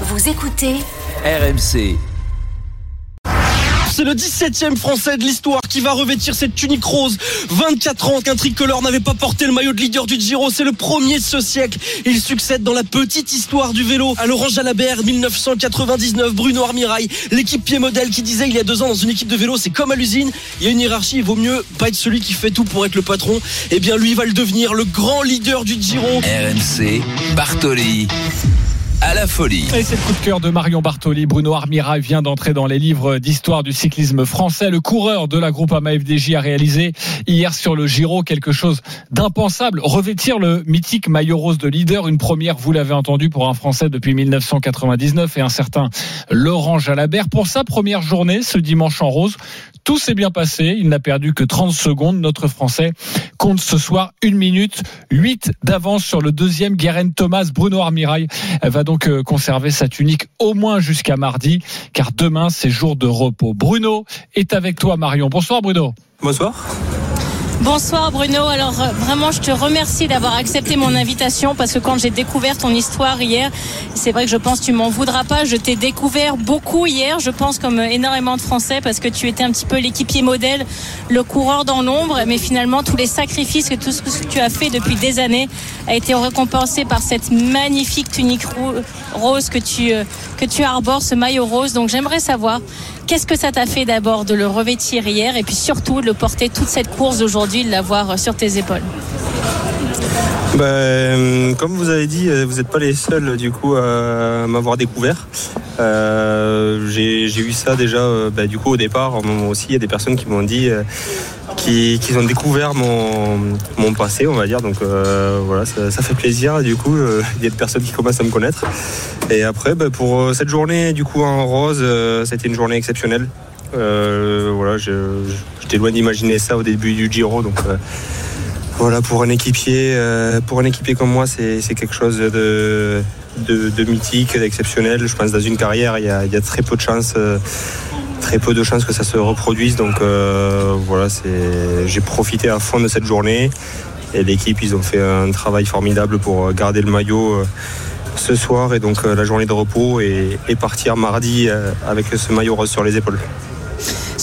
Vous écoutez RMC. C'est le 17e Français de l'histoire qui va revêtir cette tunique rose. 24 ans qu'un tricolore n'avait pas porté le maillot de leader du Giro. C'est le premier de ce siècle. Il succède dans la petite histoire du vélo à Laurent Jalabert, 1999. Bruno Armirail, l'équipe pied modèle qui disait il y a deux ans dans une équipe de vélo, c'est comme à l'usine. Il y a une hiérarchie. Il vaut mieux pas être celui qui fait tout pour être le patron. Eh bien, lui va le devenir, le grand leader du Giro. RMC, Bartoli à la folie. Et c'est le coup de cœur de Marion Bartoli. Bruno Armira vient d'entrer dans les livres d'histoire du cyclisme français. Le coureur de la groupe AMA FDJ a réalisé hier sur le Giro quelque chose d'impensable. Revêtir le mythique maillot rose de leader, une première, vous l'avez entendu, pour un Français depuis 1999 et un certain Laurent Jalabert. Pour sa première journée, ce dimanche en rose, tout s'est bien passé. Il n'a perdu que 30 secondes. Notre Français compte ce soir une minute 8 d'avance sur le deuxième Guérin Thomas. Bruno Armirail va donc euh, conserver sa tunique au moins jusqu'à mardi, car demain c'est jour de repos. Bruno est avec toi, Marion. Bonsoir, Bruno. Bonsoir. Bonsoir Bruno. Alors euh, vraiment, je te remercie d'avoir accepté mon invitation parce que quand j'ai découvert ton histoire hier, c'est vrai que je pense que tu m'en voudras pas. Je t'ai découvert beaucoup hier, je pense comme énormément de Français parce que tu étais un petit peu l'équipier modèle, le coureur dans l'ombre, mais finalement tous les sacrifices et tout ce que tu as fait depuis des années a été récompensé par cette magnifique tunique rose que tu euh, que arbores, ce maillot rose. Donc j'aimerais savoir Qu'est-ce que ça t'a fait d'abord de le revêtir hier et puis surtout de le porter toute cette course de l'avoir sur tes épaules ben, comme vous avez dit, vous n'êtes pas les seuls du coup à m'avoir découvert. Euh, j'ai eu ça déjà ben, du coup au départ. Moi aussi, il y a des personnes qui m'ont dit euh, qui, ont découvert mon, passé, on va dire. Donc euh, voilà, ça, fait plaisir. Du coup, il y a des personnes qui commencent à me connaître. Et après, ben, pour cette journée du coup en rose, c'était une journée exceptionnelle. Voilà, j'étais loin d'imaginer ça au début du Giro, donc voilà, pour un équipier, euh, pour un équipier comme moi, c'est quelque chose de, de, mythique, d'exceptionnel. Je pense dans une carrière, il y a, très peu de chances. Euh, que ça se reproduise. Donc euh, j'ai profité à fond de cette journée. Et l'équipe, ils ont fait un travail formidable pour garder le maillot ce soir et donc la journée de repos et partir mardi avec ce maillot rose sur les épaules.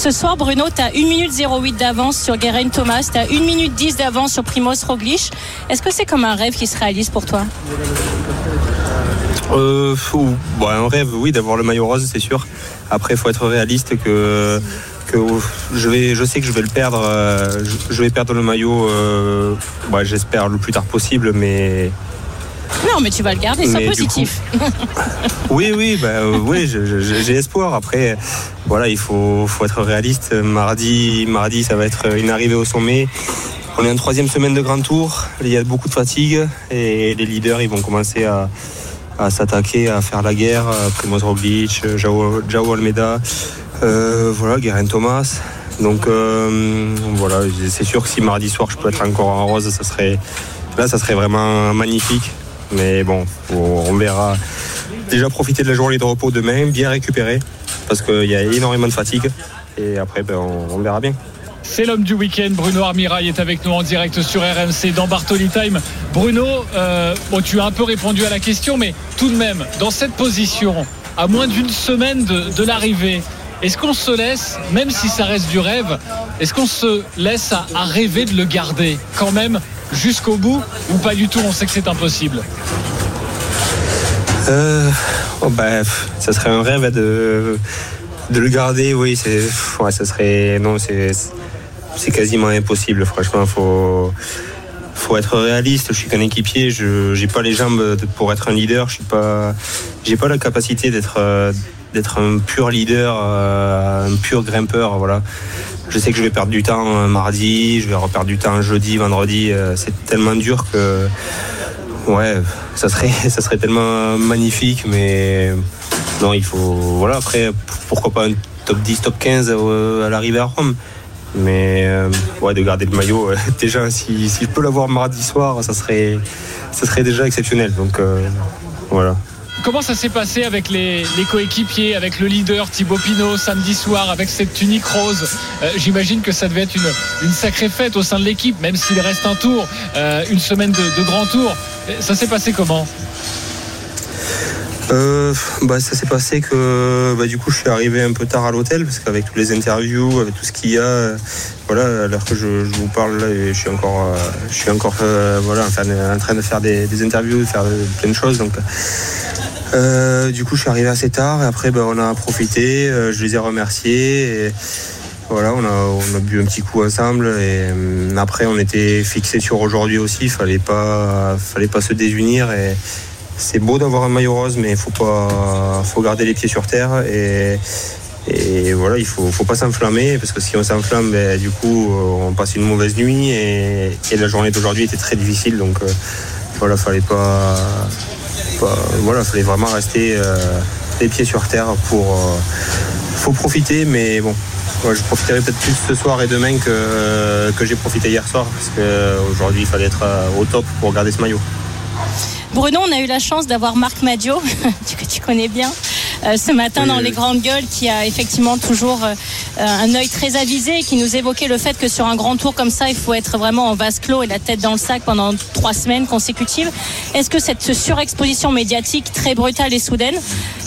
Ce soir, Bruno, tu as 1 minute 08 d'avance sur Guerin Thomas, tu as 1 minute 10 d'avance sur Primoz Roglic. Est-ce que c'est comme un rêve qui se réalise pour toi? Euh, un rêve, oui, d'avoir le maillot rose, c'est sûr. Après, il faut être réaliste que, je, sais que je vais le perdre. Euh, je, vais perdre le maillot, euh, j'espère le plus tard possible, mais non, mais tu vas le garder, c'est positif. oui, oui, bah, euh, oui j'ai espoir. Après, voilà, il faut, faut, être réaliste. Mardi, mardi, ça va être une arrivée au sommet. On est en troisième semaine de grand tour. Il y a beaucoup de fatigue et les leaders, ils vont commencer à, s'attaquer, à faire la guerre. Primoz Roglic, Jao, Jao Almeida, euh, voilà, Guerin Thomas. Donc euh, voilà, c'est sûr que si mardi soir je peux être encore en rose, ça serait là, ça serait vraiment magnifique. Mais bon, on verra. Déjà profiter de la journée de repos demain, bien récupérer, parce qu'il y a énormément de fatigue. Et après, ben, on, verra bien. C'est l'homme du week-end. Bruno Armirail est avec nous en direct sur RMC dans Bartoli Time. Bruno, euh, bon, tu as un peu répondu à la question, mais tout de même, dans cette position, à moins d'une semaine de, l'arrivée, est-ce qu'on se laisse, même si ça reste du rêve, est-ce qu'on se laisse à rêver de le garder quand même jusqu'au bout ou pas du tout On sait que c'est impossible. Euh, oh, bah, ça serait un rêve de, de le garder, oui. C'est, ça serait. Non, c'est, quasiment impossible, franchement. Faut, faut être réaliste. Je suis qu'un équipier. Je n'ai pas les jambes pour être un leader. Je suis pas. La capacité d'être. d'être un pur leader, euh, un pur grimpeur, voilà je sais que je vais perdre du temps euh, mardi, je vais reperdre du temps jeudi, vendredi. Euh, c'est tellement dur que ouais, ça serait, ça serait tellement magnifique, mais non, il faut. Voilà, après, pourquoi pas un top 10, top 15 euh, à l'arrivée à Rome. Mais ouais, de garder le maillot, déjà, si, je peux l'avoir mardi soir, ça serait, ça serait déjà exceptionnel. Donc voilà. Comment ça s'est passé avec les, coéquipiers, avec le leader Thibaut Pinot samedi soir, avec cette tunique rose euh, J'imagine que ça devait être une, sacrée fête au sein de l'équipe, même s'il reste un tour, euh, une semaine de, grand tour. Ça s'est passé comment? Euh, bah, ça s'est passé que bah, du coup je suis arrivé un peu tard à l'hôtel parce qu'avec toutes les interviews, avec tout ce qu'il y a, euh, voilà, à l'heure que je, vous parle là, je suis encore, euh, je suis encore euh, voilà, en train de faire des, des interviews, de faire plein de choses. Donc, euh, du coup, je suis arrivé assez tard et après, bah, on a profité, euh, je les ai remerciés. Et, voilà, on a, bu un petit coup ensemble et hum, après on était fixé sur aujourd'hui aussi. Fallait pas, fallait pas se désunir c'est beau d'avoir un maillot rose, mais faut pas, faut garder les pieds sur terre et, voilà, il faut, faut pas s'enflammer parce que si on s'enflamme, ben, du coup, euh, on passe une mauvaise nuit et, et la journée d'aujourd'hui était très difficile. Donc voilà, fallait pas, pas- voilà, fallait vraiment rester euh, les pieds sur terre pour, euh, faut profiter, mais bon. Je profiterai peut-être plus ce soir et demain que, que j'ai profité hier soir parce qu'aujourd'hui il fallait être euh, au top pour garder ce maillot. Bruno, on a eu la chance d'avoir Marc Madio, que tu connais bien, ce matin Oui, dans oui. les grandes gueules, qui a effectivement toujours euh, un œil très avisé et qui nous évoquait le fait que sur un grand tour comme ça, il faut être vraiment en vase clos et la tête dans le sac pendant trois semaines consécutives. Est-ce que cette surexposition médiatique très brutale et soudaine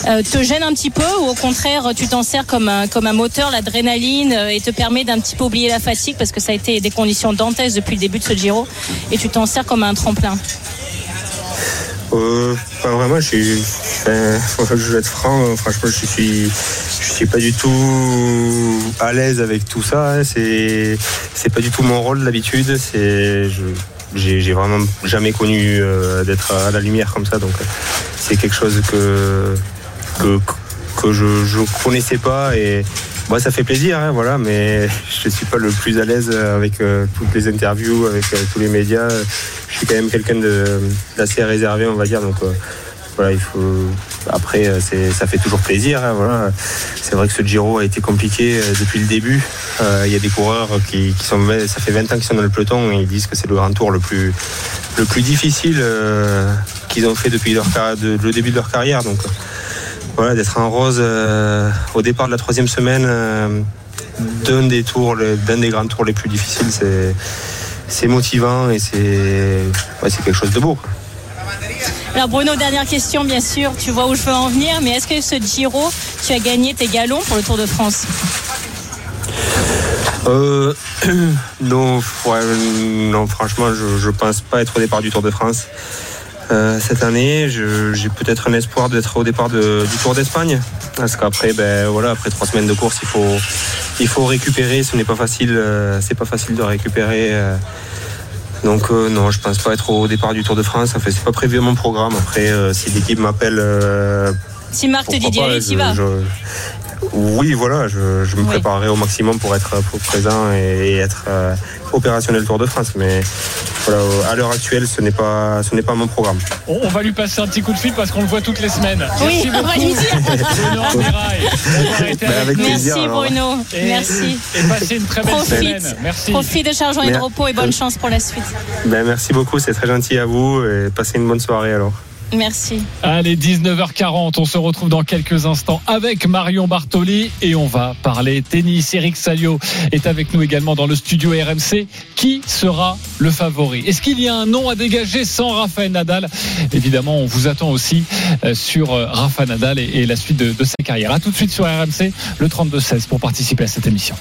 euh, te gêne un petit peu ou au contraire tu t'en sers comme un, comme un moteur, l'adrénaline euh, et te permet d'un petit peu oublier la fatigue parce que ça a été des conditions dantesques depuis le début de ce Giro et tu t'en sers comme un tremplin? Euh, vraiment, je suis, enfin, je vais être franc, euh, franchement, je suis, je suis pas du tout à l'aise avec tout ça. hein. C'est, c'est pas du tout mon rôle d'habitude. C'est, j'ai, vraiment jamais connu euh, d'être à la lumière comme ça, donc c'est quelque chose que que, que je, je connaissais pas et moi ça fait plaisir, hein, voilà, mais je suis pas le plus à l'aise avec euh, toutes les interviews, avec euh, tous les médias. Je suis quand même quelqu'un d'assez réservé, on va dire. Donc euh, voilà, il faut. Après, euh, ça fait toujours plaisir. hein, voilà. C'est vrai que ce Giro a été compliqué euh, depuis le début. Euh, Il y a des coureurs qui, sont, ça fait 20 ans qu'ils sont dans le peloton et ils disent que c'est le grand tour le plus, le plus difficile euh, qu'ils ont fait depuis le début de leur carrière. Donc euh, voilà, d'être en rose euh, au départ de la troisième semaine euh, d'un des tours, d'un des grands tours les plus difficiles, c'est c'est motivant et c'est ouais, c'est quelque chose de beau. quoi. Alors Bruno, dernière question bien sûr, tu vois où je veux en venir, mais est-ce que ce Giro, tu as gagné tes galons pour le Tour de France? Euh, non, ouais, non, franchement, je, je pense pas être au départ du Tour de France. Euh, cette année, j'ai peut-être un espoir d'être au départ de- du Tour d'Espagne. Parce qu'après, ben voilà, après trois semaines de course, il faut, il faut récupérer. Ce n'est pas facile, euh, c'est pas facile de récupérer. euh. donc non, je pense pas être au départ du Tour de France. Enfin, c'est pas prévu à mon programme. Après, si l'équipe m'appelle Si Marc te dit d'y aller, tu vas. je- Oui, voilà, je, je me Oui. préparerai au maximum pour être pour présent et, et être opérationnel Tour de France. Mais voilà, à l'heure actuelle, ce n'est pas, ce n'est pas mon programme. On, on va lui passer un petit coup de fil parce qu'on le voit toutes les semaines. Oui, Merci on va lui dire. Avec. Merci plaisir. Bruno, Et- merci. Et passez une très belle Profite, semaine. Merci. profite de chargement et de repos et bonne chance pour la suite. Ben, merci beaucoup, c'est très gentil à vous et passez une bonne soirée alors. Merci. Allez, 19h40, on se retrouve dans quelques instants avec Marion Bartoli et on va parler tennis. Eric Salio est avec nous également dans le studio RMC. Qui sera le favori? Est-ce qu'il y a un nom à dégager sans Rafael Nadal? Évidemment, on vous attend aussi euh, sur euh, Rafa Nadal et, la suite de sa carrière. A tout de suite sur RMC, le 32-16 pour participer à cette émission.